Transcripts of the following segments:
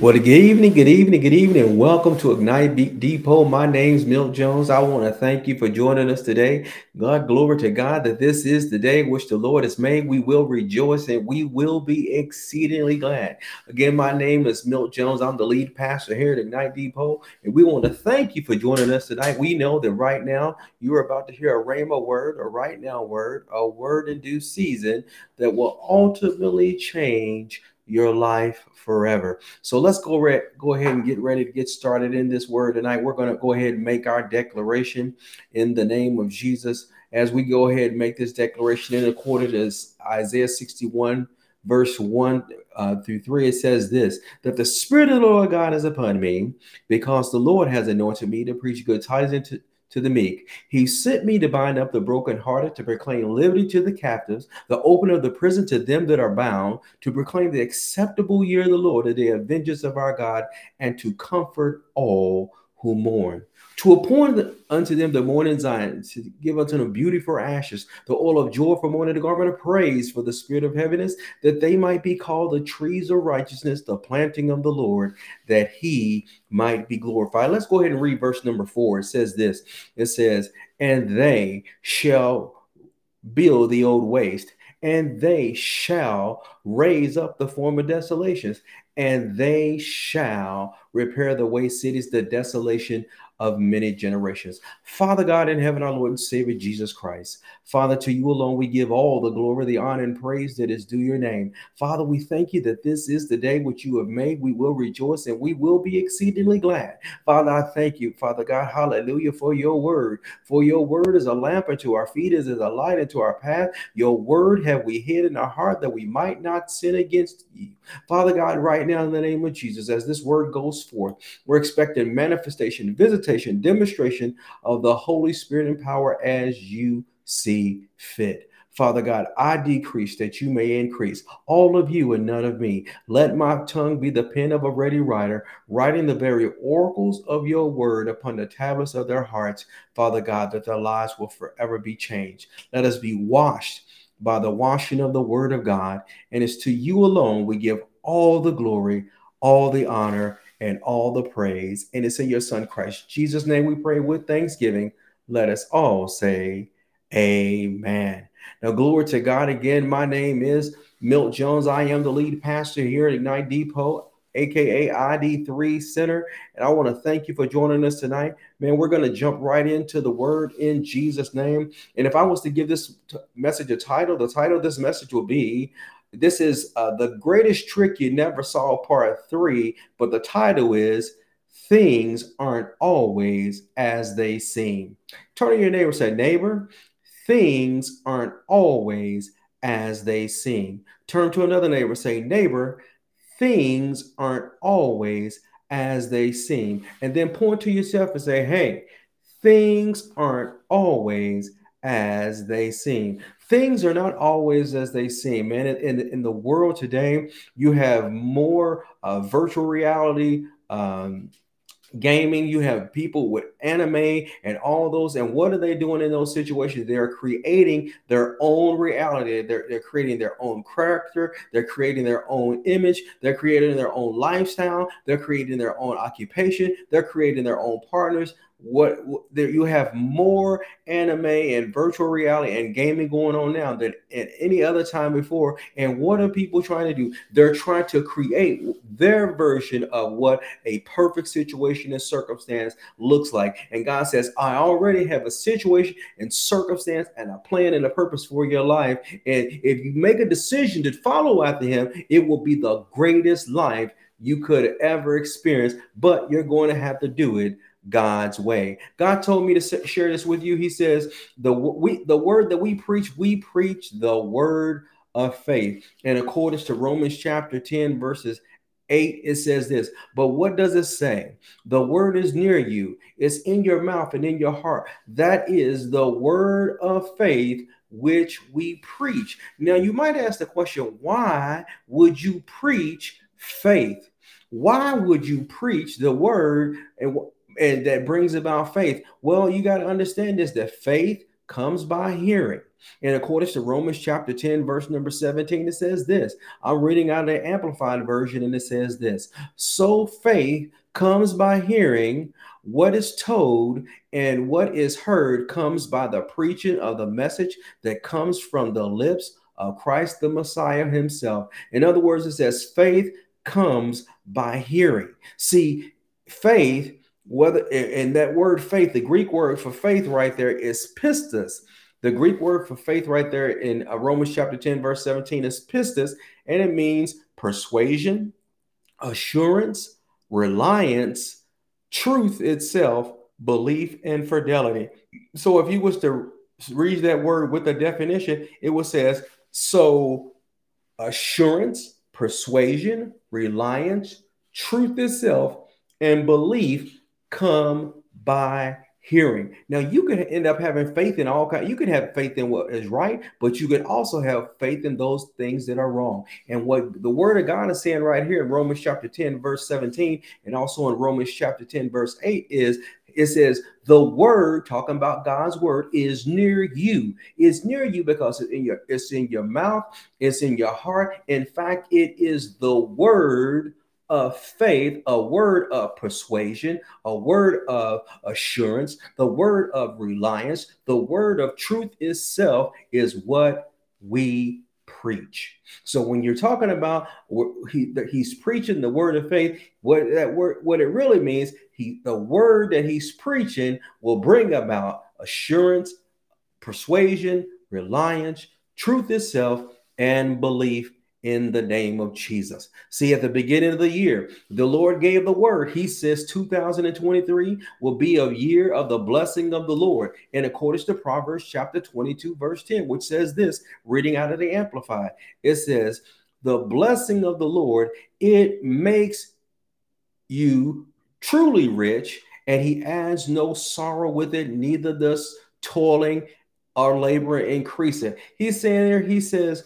Well, good evening, good evening, good evening, and welcome to Ignite Depot. My name's Milt Jones. I want to thank you for joining us today. God, glory to God that this is the day which the Lord has made. We will rejoice and we will be exceedingly glad. Again, my name is Milt Jones. I'm the lead pastor here at Ignite Depot, and we want to thank you for joining us tonight. We know that right now you're about to hear a rhema word, a right now word, a word in due season that will ultimately change your life forever. So let's go re- go ahead and get ready to get started in this word tonight. We're going to go ahead and make our declaration in the name of Jesus. As we go ahead and make this declaration in accordance to Isaiah 61 verse 1 uh, through 3 it says this that the spirit of the lord god is upon me because the lord has anointed me to preach good tidings to the meek. He sent me to bind up the brokenhearted, to proclaim liberty to the captives, the open of the prison to them that are bound, to proclaim the acceptable year of the Lord, the day of vengeance of our God, and to comfort all who mourn to appoint unto them the morning Zion, to give unto them beauty for ashes, the oil of joy for mourning, the garment of praise for the spirit of heaviness, that they might be called the trees of righteousness, the planting of the Lord, that he might be glorified. Let's go ahead and read verse number four. It says this it says, And they shall build the old waste, and they shall raise up the former desolations, and they shall repair the waste cities, the desolation of many generations. Father God in heaven, our Lord and Savior Jesus Christ. Father, to you alone we give all the glory, the honor, and praise that is due your name. Father, we thank you that this is the day which you have made. We will rejoice and we will be exceedingly glad. Father, I thank you, Father God, hallelujah, for your word. For your word is a lamp unto our feet, is a light unto our path. Your word have we hid in our heart that we might not sin against you. Father God, right now in the name of Jesus, as this word goes forth, we're expecting manifestation, visitation, demonstration of the Holy Spirit and power as you see fit. Father God, I decrease that you may increase, all of you and none of me. Let my tongue be the pen of a ready writer, writing the very oracles of your word upon the tablets of their hearts, Father God, that their lives will forever be changed. Let us be washed by the washing of the word of God. And it's to you alone we give all the glory, all the honor, and all the praise. And it's in your son Christ Jesus' name we pray with thanksgiving. Let us all say, Amen. Now, glory to God again. My name is Milt Jones. I am the lead pastor here at Ignite Depot aka ID3 Center. And I want to thank you for joining us tonight. Man, we're going to jump right into the word in Jesus' name. And if I was to give this t- message a title, the title of this message will be This is uh, the greatest trick you never saw, part three. But the title is Things Aren't Always as They Seem. Turn to your neighbor say, Neighbor, things aren't always as they seem. Turn to another neighbor, say, Neighbor, things aren't always as they seem. And then point to yourself and say, hey, things aren't always as they seem. Things are not always as they seem, man. In, in, in the world today, you have more uh, virtual reality, um, gaming, you have people with anime and all those. And what are they doing in those situations? They're creating their own reality. They're, they're creating their own character. They're creating their own image. They're creating their own lifestyle. They're creating their own occupation. They're creating their own partners what there you have more anime and virtual reality and gaming going on now than at any other time before. And what are people trying to do? They're trying to create their version of what a perfect situation and circumstance looks like. And god says i already have a situation and circumstance and a plan and a purpose for your life. And if you make a decision to follow after him it will be the greatest life you could ever experience but you're going to have to do it God's way. God told me to share this with you. He says, "The we the word that we preach, we preach the word of faith." And according to Romans chapter 10 verses 8 it says this but what does it say the word is near you it's in your mouth and in your heart that is the word of faith which we preach now you might ask the question why would you preach faith why would you preach the word and that brings about faith. Well, you got to understand this that faith comes by hearing. And according to Romans chapter 10, verse number 17, it says this. I'm reading out of the Amplified Version, and it says this So faith comes by hearing what is told, and what is heard comes by the preaching of the message that comes from the lips of Christ the Messiah himself. In other words, it says faith comes by hearing. See, faith, whether and that word faith, the Greek word for faith right there is pistis. The Greek word for faith right there in uh, Romans chapter 10, verse 17 is pistis, and it means persuasion, assurance, reliance, truth itself, belief, and fidelity. So if you was to read that word with the definition, it would says so assurance, persuasion, reliance, truth itself, and belief come by hearing. Now you can end up having faith in all kinds. You can have faith in what is right, but you can also have faith in those things that are wrong. And what the word of God is saying right here in Romans chapter 10, verse 17, and also in Romans chapter 10, verse 8 is it says the word talking about god's word is near you it's near you because it's in your it's in your mouth it's in your heart in fact it is the word of faith, a word of persuasion, a word of assurance, the word of reliance, the word of truth itself is what we preach. So when you're talking about he, he's preaching the word of faith, what that word what it really means, he the word that he's preaching will bring about assurance, persuasion, reliance, truth itself, and belief in the name of Jesus. See, at the beginning of the year, the Lord gave the word. He says 2023 will be a year of the blessing of the Lord, in accordance to Proverbs chapter 22, verse 10, which says this, reading out of the Amplified, it says, The blessing of the Lord, it makes you truly rich, and he adds no sorrow with it, neither does toiling our labor increasing. He's saying there, he says,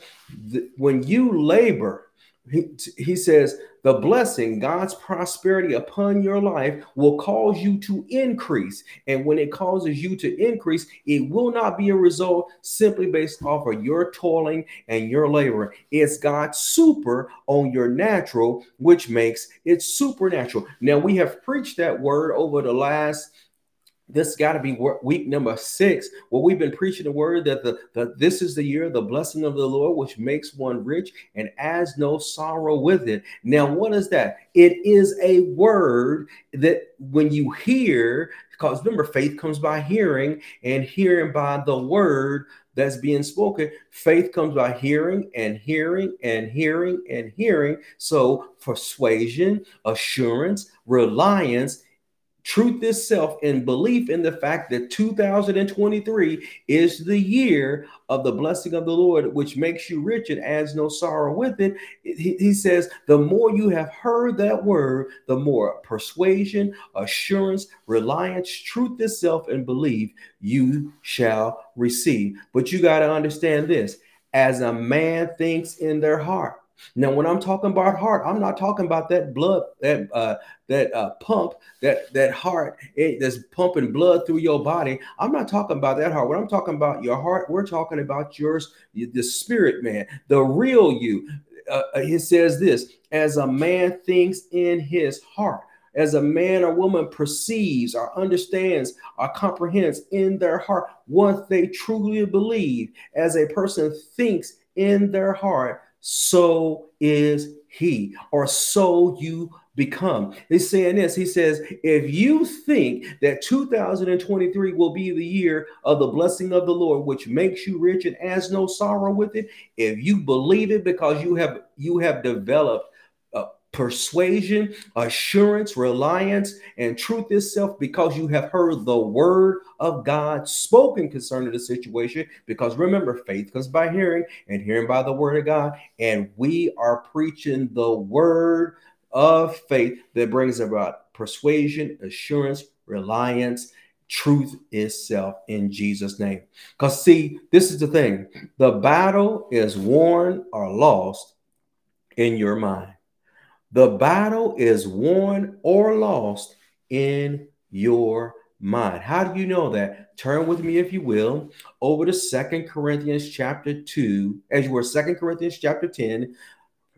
when you labor, he, he says, the blessing, God's prosperity upon your life will cause you to increase. And when it causes you to increase, it will not be a result simply based off of your toiling and your labor. It's God's super on your natural, which makes it supernatural. Now, we have preached that word over the last this got to be week number six where we've been preaching the word that the, the this is the year the blessing of the lord which makes one rich and adds no sorrow with it. Now what is that? It is a word that when you hear because remember faith comes by hearing and hearing by the word that's being spoken. Faith comes by hearing and hearing and hearing and hearing. So persuasion assurance reliance truth itself and belief in the fact that 2023 is the year of the blessing of the Lord, which makes you rich and adds no sorrow with it. He, says, the more you have heard that word, the more persuasion, assurance, reliance, truth itself, and belief you shall receive. But you got to understand this as a man thinks in their heart. Now, when I'm talking about heart, I'm not talking about that blood, that uh, that uh, pump, that that heart it, that's pumping blood through your body. I'm not talking about that heart. When I'm talking about your heart, we're talking about yours, the spirit man, the real you. Uh, uh he says this: as a man thinks in his heart, as a man or woman perceives or understands or comprehends in their heart what they truly believe, as a person thinks in their heart so is he, or so you become. He's saying this. He says, if you think that 2023 will be the year of the blessing of the Lord, which makes you rich and has no sorrow with it, if you believe it because you have you have developed persuasion, assurance, reliance, and truth itself because you have heard the word of God spoken concerning the situation. Because remember, faith comes by hearing, and hearing by the word of God. And we are preaching the word of faith that brings about persuasion, assurance, reliance, truth itself in Jesus' name. Because, see, this is the thing the battle is won or lost in your mind. The battle is won or lost in your mind. How do you know that? Turn with me, if you will, over to Second Corinthians chapter 2, as you were Second Corinthians chapter 10.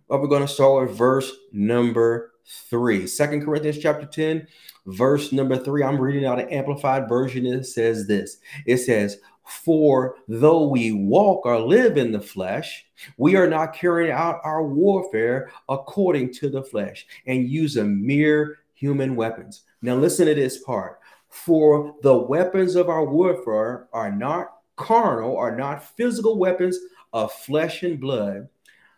But we're going to start with verse number 3. Second Corinthians chapter 10, verse number 3. I'm reading out an amplified version. It says this. It says, For though we walk or live in the flesh, we are not carrying out our warfare according to the flesh and use a mere human weapons. Now listen to this part. For the weapons of our warfare are not carnal, are not physical weapons of flesh and blood,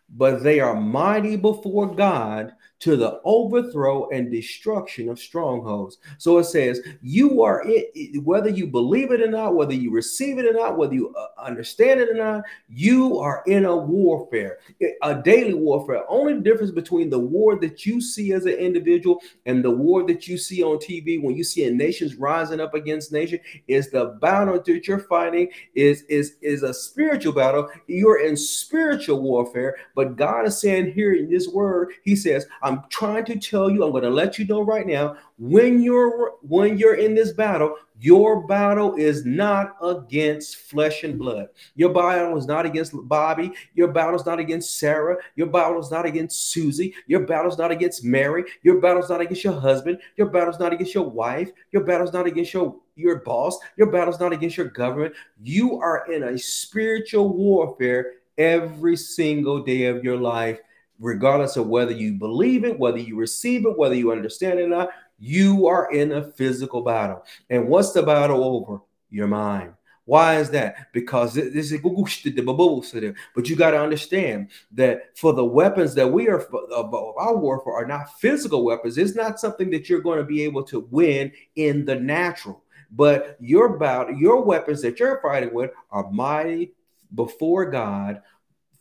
but they are mighty before God to the overthrow and destruction of strongholds. So it says, you are it, whether you believe it or not, whether you receive it or not, whether you uh, understand it or not, you are in a warfare, a daily warfare. Only difference between the war that you see as an individual and the war that you see on TV when you see a nation's rising up against nation is the battle that you're fighting is is is a spiritual battle. You're in spiritual warfare, but God is saying here in this word, He says, I'm trying to tell you, I'm going to let you know right now, when you're when you're in this battle, your battle is not against flesh and blood. Your battle is not against Bobby. Your battle is not against Sarah. Your battle is not against Susie. Your battle is not against Mary. Your battle is not against your husband. Your battle is not against your wife. Your battle is not against your your boss. Your battle is not against your government. You are in a spiritual warfare every single day of your life regardless of whether you believe it, whether you receive it, whether you understand it or not, you are in a physical battle. And what's the battle over? Your mind. Why is that? Because this is but you got to understand that for the weapons that we are of our warfare are not physical weapons. It's not something that you're going to be able to win in the natural. But your battle, your weapons that you're fighting with are mighty before God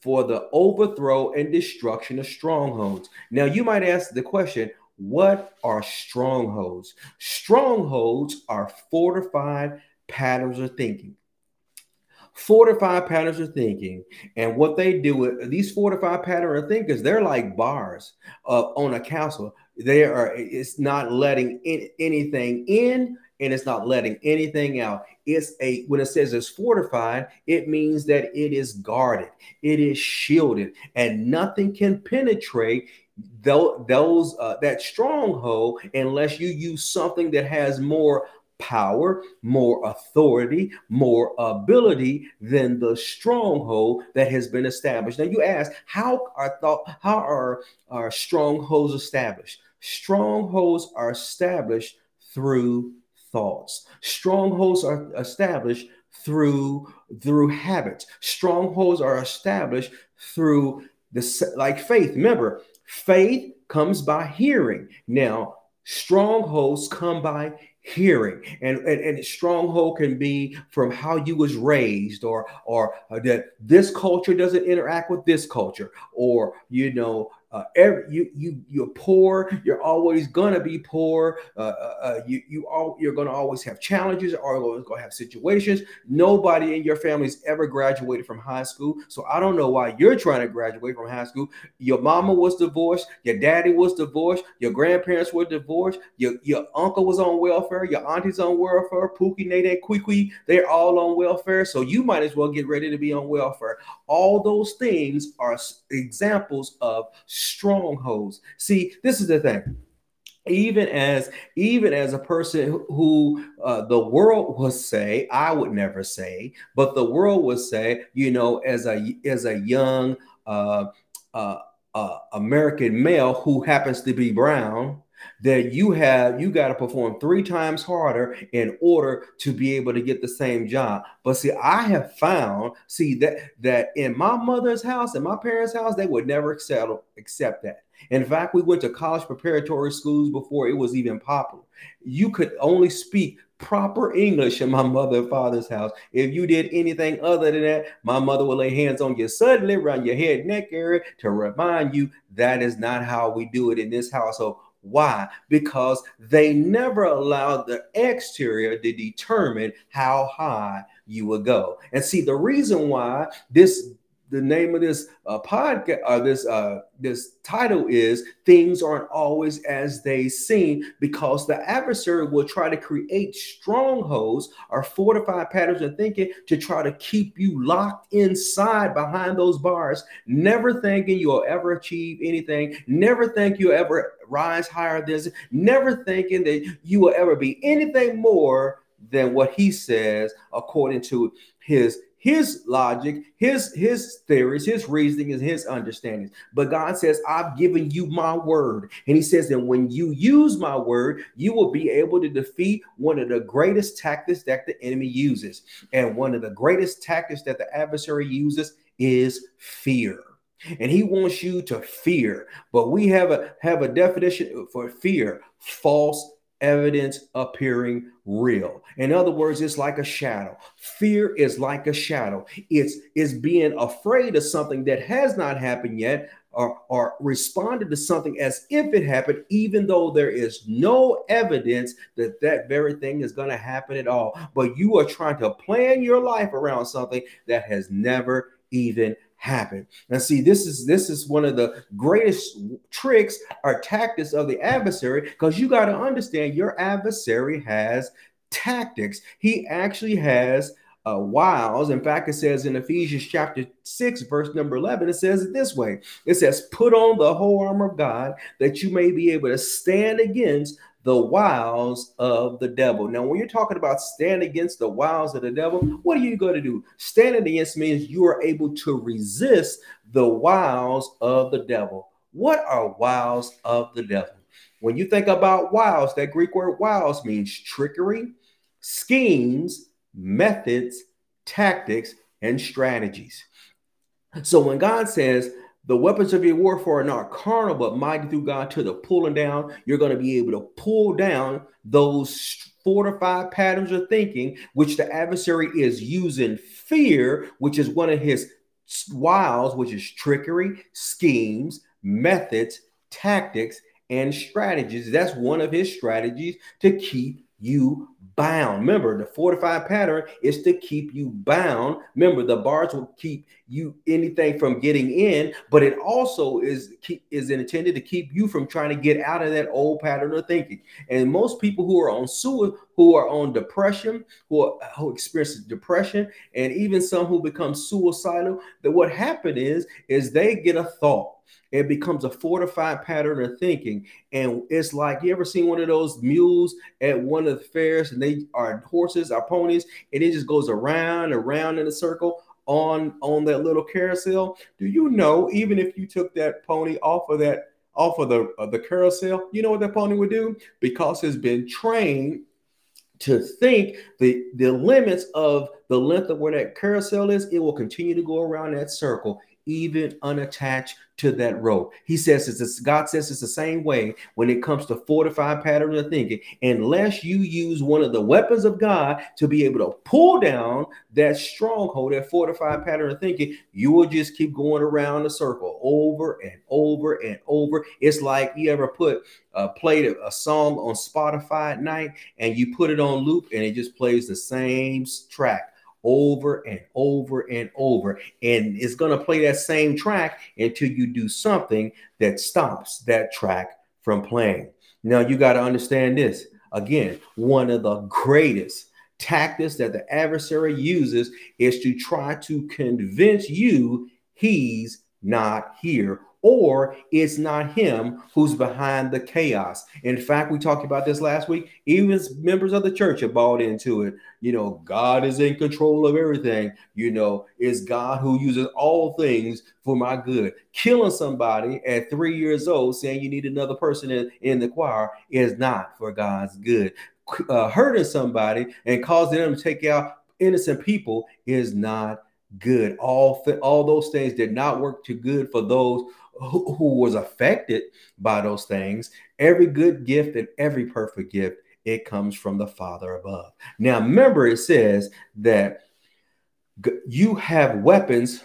for the overthrow and destruction of strongholds. Now, you might ask the question what are strongholds? Strongholds are fortified patterns of thinking. Fortified patterns of thinking, and what they do, with these fortified pattern of thinkers, they're like bars uh, on a castle. They are, it's not letting in, anything in and it's not letting anything out. It's a when it says it's fortified, it means that it is guarded, it is shielded, and nothing can penetrate those uh, that stronghold unless you use something that has more power, more authority, more ability than the stronghold that has been established. Now you ask, how are thought how are our strongholds established? Strongholds are established through thoughts. Strongholds are established through through habits. Strongholds are established through the like faith. Remember, faith comes by hearing. Now, strongholds come by hearing and, and, and stronghold can be from how you was raised or or uh, that this culture doesn't interact with this culture or you know uh, every, you you you're poor. You're always gonna be poor. Uh, uh, uh you you all you're gonna always have challenges, or always gonna have situations. Nobody in your family's ever graduated from high school, so I don't know why you're trying to graduate from high school. Your mama was divorced. Your daddy was divorced. Your grandparents were divorced. Your your uncle was on welfare. Your auntie's on welfare. Pookie, Nate, and Queequee, they're all on welfare. So you might as well get ready to be on welfare. All those things are examples of strongholds. See, this is the thing even as even as a person who uh, the world would say i would never say but the world would say you know as a as a young uh, uh, uh american male who happens to be brown that you have you got to perform three times harder in order to be able to get the same job but see i have found see that that in my mother's house in my parents house they would never accept accept that in fact we went to college preparatory schools before it was even popular you could only speak proper English in my mother and father's house. If you did anything other than that, my mother would lay hands on you suddenly around your head neck area to remind you that is not how we do it in this household. Why? Because they never allowed the exterior to determine how high you will go. And see, the reason why this the name of this uh, podcast, uh, this uh, this title is "Things Aren't Always as They Seem," because the adversary will try to create strongholds or fortified patterns of thinking to try to keep you locked inside behind those bars, never thinking you'll ever achieve anything, never think you'll ever rise higher than this, never thinking that you will ever be anything more than what he says according to his his logic, his his theories, his reasoning, and his understandings. But God says, I've given you my word. And he says that when you use my word, you will be able to defeat one of the greatest tactics that the enemy uses. And one of the greatest tactics that the adversary uses is fear and he wants you to fear but we have a have a definition for fear false evidence appearing real. In other words, it's like a shadow. Fear is like a shadow. It's is being afraid of something that has not happened yet or, or responded to something as if it happened, even though there is no evidence that that very thing is going to happen at all. But you are trying to plan your life around something that has never even happen. Now, see, this is this is one of the greatest tricks or tactics of the adversary because you got to understand your adversary has tactics. He actually has uh, wiles. In fact, it says in Ephesians chapter 6, verse number 11, it says it this way it says, Put on the whole armor of God that you may be able to stand against the wiles of the devil. Now, when you're talking about stand against the wiles of the devil, what are you going to do? Standing against means you are able to resist the wiles of the devil. What are wiles of the devil? When you think about wiles, that Greek word wiles means trickery, schemes, methods, tactics, and strategies. So when God says, the weapons of your warfare are not carnal, but mighty through God to the pulling down. You're going to be able to pull down those fortified patterns of thinking, which the adversary is using fear, which is one of his wiles, which is trickery, schemes, methods, tactics, and strategies. That's one of his strategies to keep you bound. Remember, the fortified pattern is to keep you bound. Remember, the bars will keep you anything from getting in, but it also is is intended to keep you from trying to get out of that old pattern of thinking. And most people who are on suicide, who are on depression, who, are, who experience depression, and even some who become suicidal, that what happened is is they get a thought it becomes a fortified pattern of thinking. And it's like you ever seen one of those mules at one of the fairs and they are horses or ponies and it just goes around around in a circle on on that little carousel. Do you know even if you took that pony off of that off of the of the carousel, you know what that pony would do? Because it's been trained to think the the limits of the length of where that carousel is, it will continue to go around that circle even unattached to that rope. He says it's God says it's the same way when it comes to fortified patterns of thinking. Unless you use one of the weapons of God to be able to pull down that stronghold, that fortified pattern of thinking, you will just keep going around the circle over and over and over. It's like you ever put uh, played a, a song on Spotify at night and you put it on loop and it just plays the same track over and over and over. And it's going to play that same track until you do something that stops that track from playing. Now, you got to understand this. Again, one of the greatest tactics that the adversary uses is to try to convince you he's not here or it's not him who's behind the chaos. In fact, we talked about this last week. Even members of the church have bought into it. You know, God is in control of everything. You know, it's God who uses all things for my good. Killing somebody at three years old, saying you need another person in, in the choir, is not for God's good. Uh, hurting somebody and causing them to take out innocent people is not good. All th- all those things did not work too good for those who, was affected by those things. Every good gift and every perfect gift, it comes from the Father above. Now, remember, it says that you have weapons,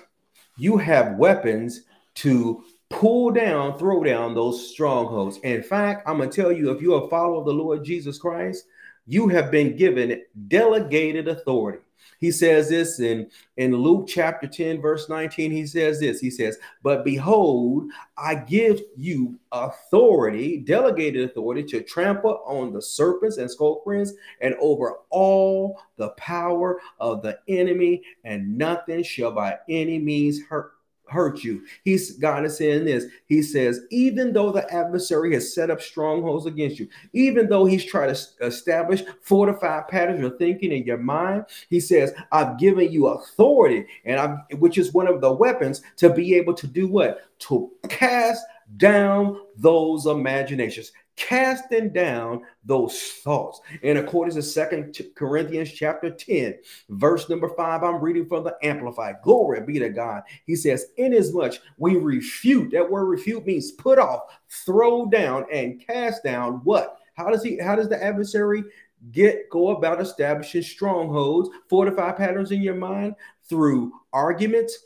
you have weapons to pull down, throw down those strongholds. In fact, I'm going to tell you if you're a follower of the Lord Jesus Christ, you have been given delegated authority. He says this in, in Luke chapter 10, verse 19. He says this He says, But behold, I give you authority, delegated authority to trample on the serpents and scorpions and over all the power of the enemy, and nothing shall by any means hurt hurt you. He's God is saying this. He says, even though the adversary has set up strongholds against you, even though he's trying to establish fortified patterns of thinking in your mind, he says, I've given you authority, and I'm which is one of the weapons to be able to do what? To cast down those imaginations casting down those thoughts. And according to Second Corinthians chapter 10, verse number 5, I'm reading from the Amplified. Glory be to God. He says, Inasmuch we refute, that word refute means put off, throw down, and cast down what? How does he how does the adversary get go about establishing strongholds, fortify patterns in your mind through arguments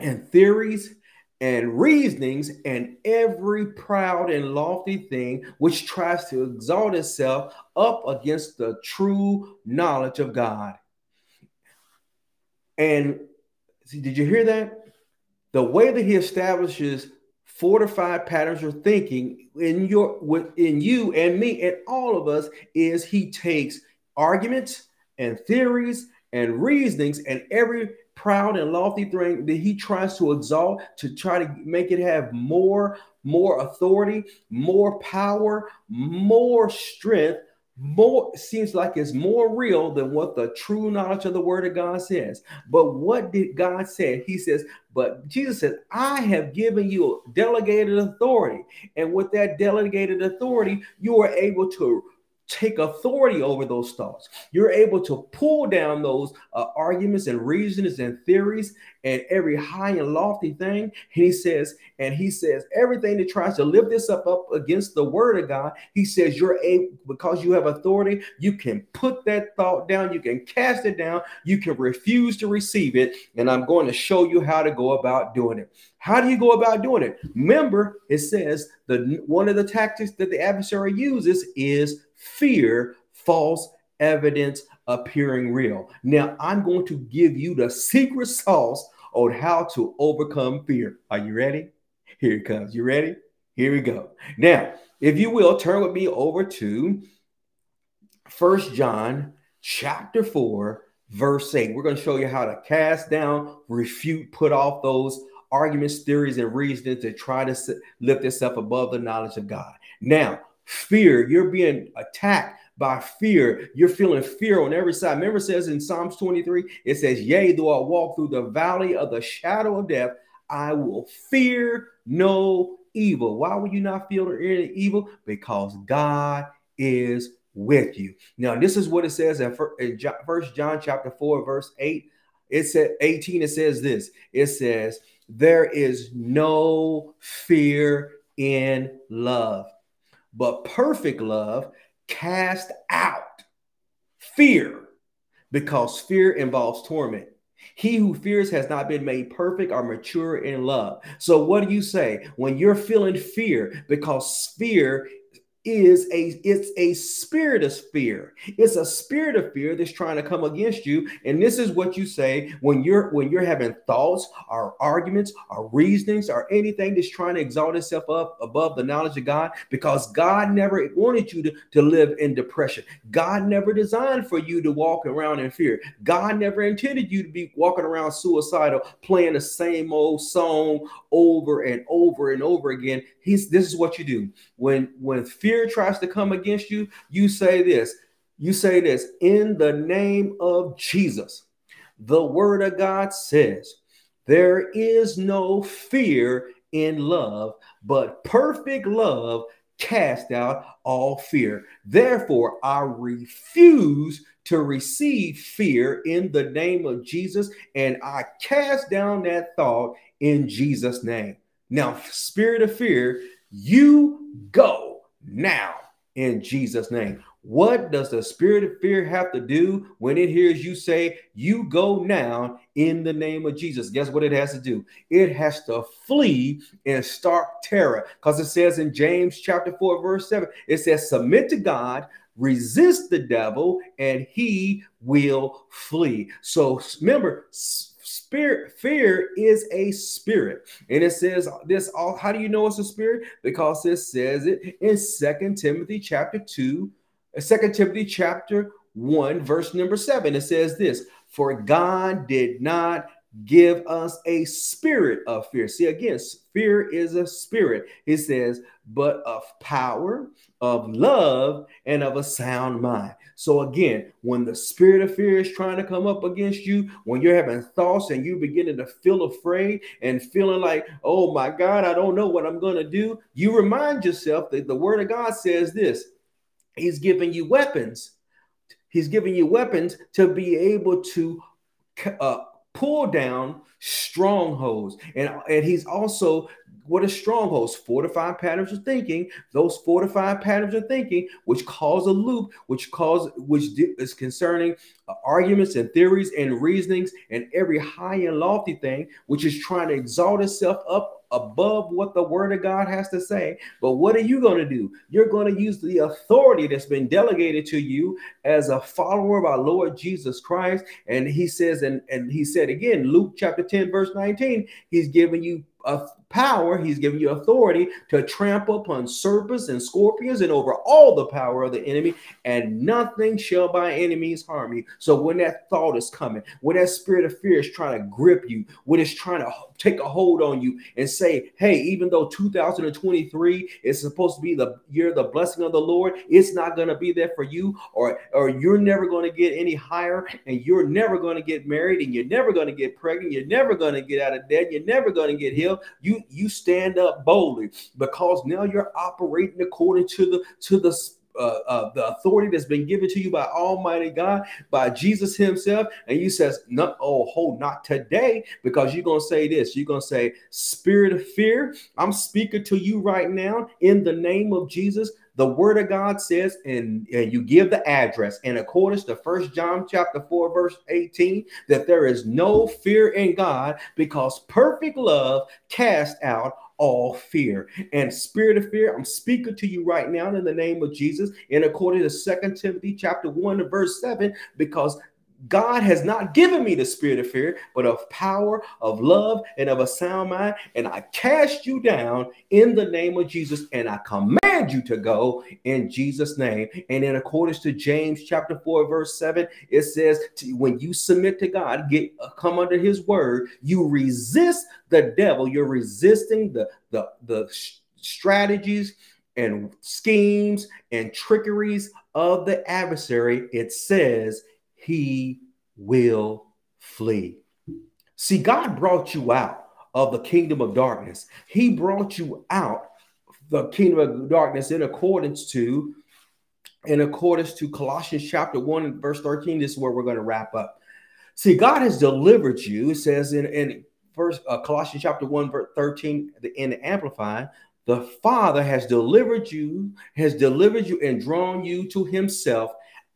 and theories and reasonings and every proud and lofty thing which tries to exalt itself up against the true knowledge of God. And see, did you hear that? The way that he establishes fortified patterns of thinking in your within you and me and all of us is he takes arguments and theories and reasonings and every proud and lofty thing that he tries to exalt to try to make it have more more authority more power more strength more seems like it's more real than what the true knowledge of the word of god says. But what did god say he says but jesus said i have given you delegated authority. And with that delegated authority you are able to take authority over those thoughts. You're able to pull down those uh, arguments and reasons and theories and every high and lofty thing. And he says, and he says, everything that tries to lift this up up against the word of God, he says, you're able because you have authority, you can put that thought down, you can cast it down, you can refuse to receive it. And I'm going to show you how to go about doing it. How do you go about doing it? Remember, it says the one of the tactics that the adversary uses is fear false evidence appearing real. Now, I'm going to give you the secret sauce on how to overcome fear. Are you ready? Here it comes. You ready? Here we go. Now, if you will, turn with me over to First John chapter 4, verse 8. We're going to show you how to cast down, refute, put off those arguments, theories, and reasons to try to lift itself above the knowledge of God. Now, fear. You're being attacked by fear. You're feeling fear on every side. Remember, says in Psalms 23, it says, Yea, though I walk through the valley of the shadow of death, I will fear no evil. Why would you not feel any evil? Because God is with you. Now, this is what it says in First John chapter 4, verse 8. It said 18, it says this. It says, There is no fear in love but perfect love cast out fear because fear involves torment. He who fears has not been made perfect or mature in love. So, what do you say when you're feeling fear? Because fear is a it's a spirit of fear. It's a spirit of fear that's trying to come against you. And this is what you say when you're when you're having thoughts or arguments or reasonings or anything that's trying to exalt itself up above the knowledge of god because god never wanted you to, to live in depression. God never designed for you to walk around in fear. God never intended you to be walking around suicidal playing the same old song over and over and over again. He's this is what you do. When when fear fear tries to come against you, you say this. You say this in the name of Jesus. The word of God says, There is no fear in love, but perfect love cast out all fear. Therefore, I refuse to receive fear in the name of Jesus, and I cast down that thought in Jesus' name. Now, spirit of fear, you go now in Jesus' name. What does the spirit of fear have to do when it hears you say, You go now in the name of Jesus? Guess what it has to do? It has to flee in stark terror because it says in James chapter 4, verse 7, it says, Submit to God, resist the devil and he will flee. So remember, spirit fear is a spirit. And it says this all how do you know it's a spirit? Because it says it in second timothy chapter 2 uh, second timothy chapter 1 verse number 7 it says this for god did not give us a spirit of fear. See, again, fear is a spirit. It says, but of power, of love, and of a sound mind. So, again, when the spirit of fear is trying to come up against you, when you're having thoughts and you're beginning to feel afraid and feeling like, oh my God, I don't know what I'm going to do, you remind yourself that the word of God says this He's giving you weapons. He's giving you weapons to be able to uh, pull down strongholds. And, and he's also what is strongholds? Fortified patterns of thinking. Those fortified patterns of thinking, which cause a loop, which cause which is concerning uh, arguments and theories and reasonings and every high and lofty thing, which is trying to exalt itself up above what the word of God has to say. But what are you going to do? You're going to use the authority that's been delegated to you as a follower of our Lord Jesus Christ. And he says, and, and he said again, Luke chapter 10, verse 19, he's giving you a power, he's giving you authority to trample upon serpents and scorpions and over all the power of the enemy, and nothing shall by enemies harm you. So when that thought is coming, when that spirit of fear is trying to grip you, when it's trying to take a hold on you and say, hey, even though 2023 is supposed to be the year the blessing of the Lord, it's not going to be there for you, or, or you're never going to get any higher, and you're never going to get married, and you're never going to get pregnant, you're never going to get out of debt, you're never going to get healed. You you stand up boldly because now you're operating according to the to the uh, uh, the authority that's been given to you by Almighty God, by Jesus Himself, and you says, "No, oh, hold not today," because you're gonna say this. You're gonna say, "Spirit of fear, I'm speaking to you right now in the name of Jesus." The Word of God says, and, and you give the address, and according to First John chapter four, verse eighteen, that there is no fear in God because perfect love cast out all fear and spirit of fear. I'm speaking to you right now in the name of Jesus. And according to Second Timothy chapter 1 verse 7, because God has not given me the spirit of fear, but of power, of love, and of a sound mind. And I cast you down in the name of Jesus, and I command you to go in Jesus' name. And in accordance to James chapter 4, verse 7, it says, When you submit to God, get uh, come under his word, you resist the devil, you're resisting the the, the strategies and schemes and trickeries of the adversary. It says he will flee. See, God brought you out of the kingdom of darkness. He brought you out the kingdom of darkness in accordance to in accordance to Colossians chapter 1 verse 13. This is where we're going to wrap up. See, God has delivered you. It says in, in first uh, Colossians chapter 1 verse 13 the in the amplified, the Father has delivered you, has delivered you and drawn you to himself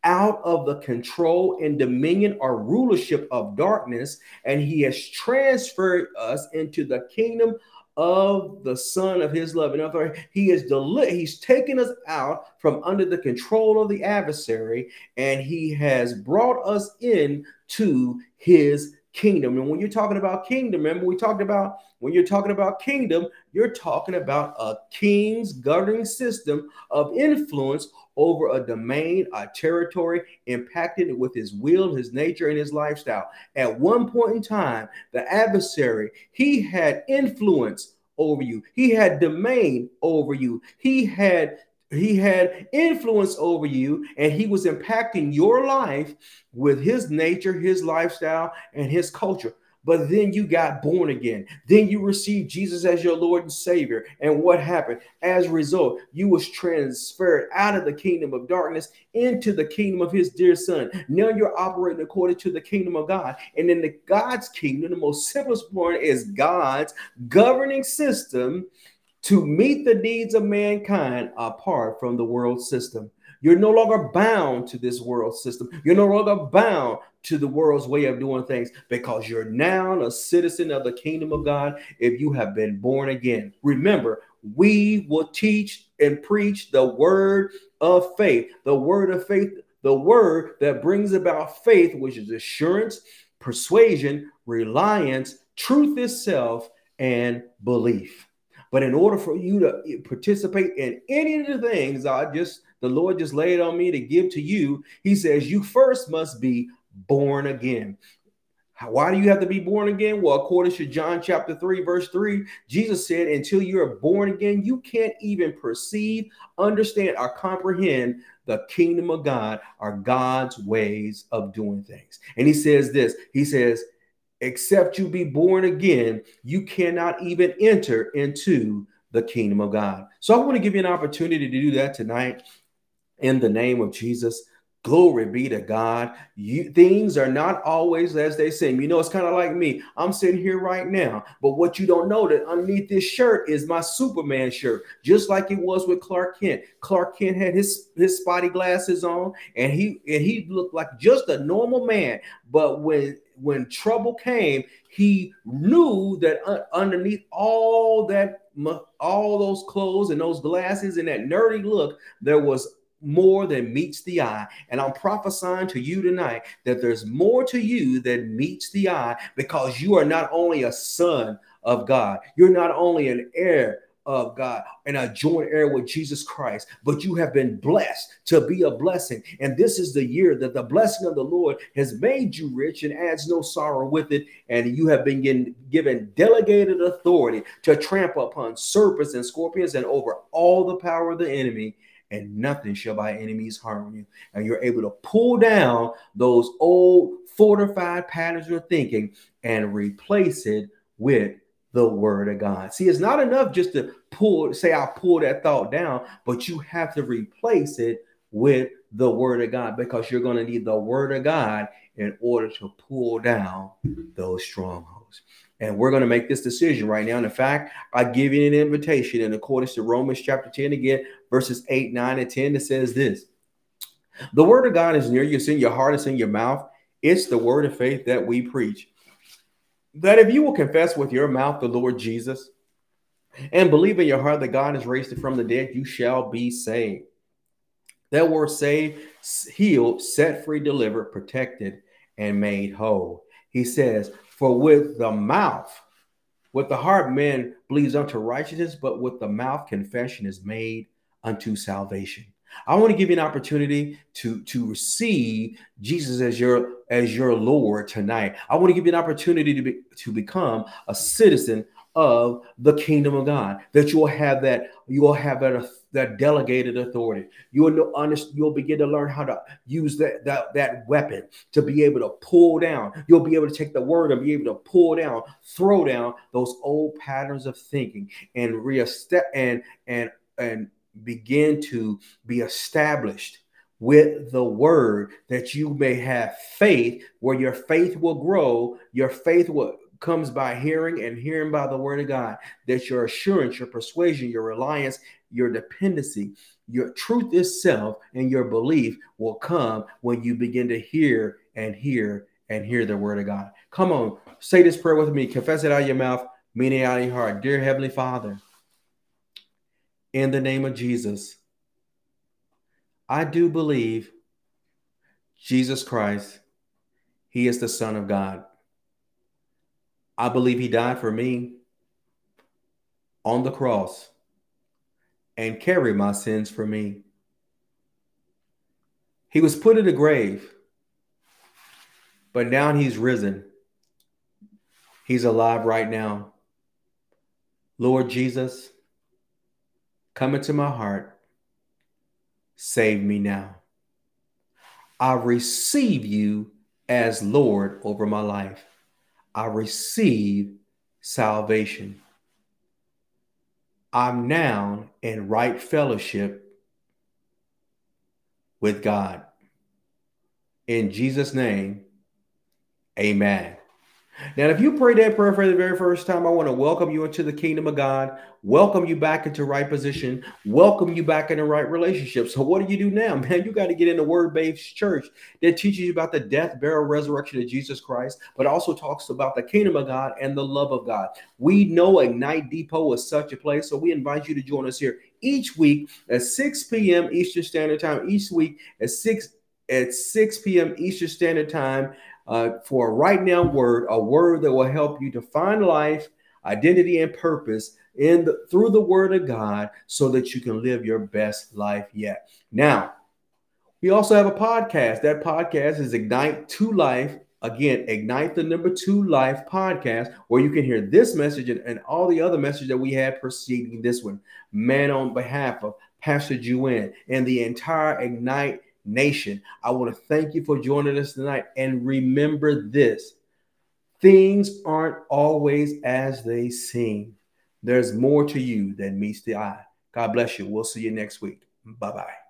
out of the control and dominion or rulership of darkness, and he has transferred us into the kingdom of the Son of His love. In other words, He is deli- He's taken us out from under the control of the adversary, and He has brought us in to His kingdom. And when you're talking about kingdom, remember we talked about when you're talking about kingdom, you're talking about a king's governing system of influence over a domain, a territory, impacted with his will, his nature, and his lifestyle. At one point in time, the adversary, he had influence over you. He had domain over you. He had he had influence over you and he was impacting your life with his nature, his lifestyle, and his culture but then you got born again. Then you received Jesus as your Lord and Savior. And what happened? As a result, you was transferred out of the kingdom of darkness into the kingdom of his dear son. Now you're operating according to the kingdom of God. And in the God's kingdom, the most simplest point is God's governing system to meet the needs of mankind apart from the world system. You're no longer bound to this world system. You're no longer bound to the world's way of doing things because you're now a citizen of the kingdom of God if you have been born again. Remember, we will teach and preach the word of faith, the word of faith, the word that brings about faith, which is assurance, persuasion, reliance, truth itself, and belief. But in order for you to participate in any of the things I just the Lord just laid on me to give to you, He says you first must be born again. Why do you have to be born again? Well, according to John chapter 3, verse 3, Jesus said, Until you are born again, you can't even perceive, understand, or comprehend the kingdom of God or God's ways of doing things. And he says this He says, Except you be born again, you cannot even enter into the kingdom of God. So I want to give you an opportunity to do that tonight in the name of Jesus. Glory be to God. You, things are not always as they seem. You know, it's kind of like me. I'm sitting here right now, but what you don't know that underneath this shirt is my Superman shirt, just like it was with Clark Kent. Clark Kent had his his spotty glasses on, and he and he looked like just a normal man. But when when trouble came, he knew that underneath all that all those clothes and those glasses and that nerdy look, there was more than meets the eye. And I'm prophesying to you tonight that there's more to you than meets the eye because you are not only a son of God, you're not only an heir of God and a joint heir with Jesus Christ, but you have been blessed to be a blessing. And this is the year that the blessing of the Lord has made you rich and adds no sorrow with it. And you have been given, given delegated authority to trample upon serpents and scorpions and over all the power of the enemy and nothing shall by enemies harm you. And you're able to pull down those old fortified patterns of thinking and replace it with the word of God. See, it's not enough just to pull, say, I'll pull that thought down, but you have to replace it with the word of God because you're going to need the word of God in order to pull down those strongholds. And we're going to make this decision right now. And in fact, I give you an invitation in accordance to Romans chapter 10 again, verses 8, 9, and 10. It says this The word of God is near you, it's in your heart, it's in your mouth. It's the word of faith that we preach. That if you will confess with your mouth the Lord Jesus and believe in your heart that God has raised him from the dead, you shall be saved. That word saved, healed, set free, delivered, protected, and made whole. He says, for with the mouth, with the heart, man believes unto righteousness, but with the mouth, confession is made unto salvation. I want to give you an opportunity to to receive Jesus as your as your Lord tonight. I want to give you an opportunity to be to become a citizen of the kingdom of God. That you will have that you will have that that delegated authority. You will know, you'll begin to learn how to use that, that that weapon to be able to pull down. You'll be able to take the word and be able to pull down, throw down those old patterns of thinking and reestablish and and and begin to be established with the word that you may have faith where your faith will grow your faith will comes by hearing and hearing by the word of God. That your assurance, your persuasion, your reliance, your dependency, your truth itself, and your belief will come when you begin to hear and hear and hear the word of God. Come on, say this prayer with me. Confess it out of your mouth, meaning out of your heart. Dear Heavenly Father, in the name of Jesus, I do believe Jesus Christ, He is the Son of God. I believe he died for me on the cross and carried my sins for me. He was put in the grave, but now he's risen. He's alive right now. Lord Jesus, come into my heart. Save me now. I receive you as Lord over my life. I receive salvation. I'm now in right fellowship with God. In Jesus' name, amen. Now, if you prayed that prayer for the very first time, I want to welcome you into the kingdom of God, welcome you back into right position, welcome you back in the right relationship. So, what do you do now, man? You got to get in the word based church that teaches you about the death, burial, resurrection of Jesus Christ, but also talks about the kingdom of God and the love of God. We know Ignite Depot is such a place, so we invite you to join us here each week at 6 p.m. Eastern Standard Time, each week at 6 at 6 p.m. Eastern Standard Time uh, for a right now word, a word that will help you to find life, identity, and purpose in the, through the word of God so that you can live your best life yet. Now, we also have a podcast. That podcast is Ignite to Life. Again, Ignite the number two life podcast, where you can hear this message and, and all the other messages that we had preceding this one. Man, on behalf of Pastor Juan and the entire Ignite nation. I want to thank you for joining us tonight. And remember this things aren't always as they seem, there's more to you than meets the eye. God bless you. We'll see you next week. Bye bye.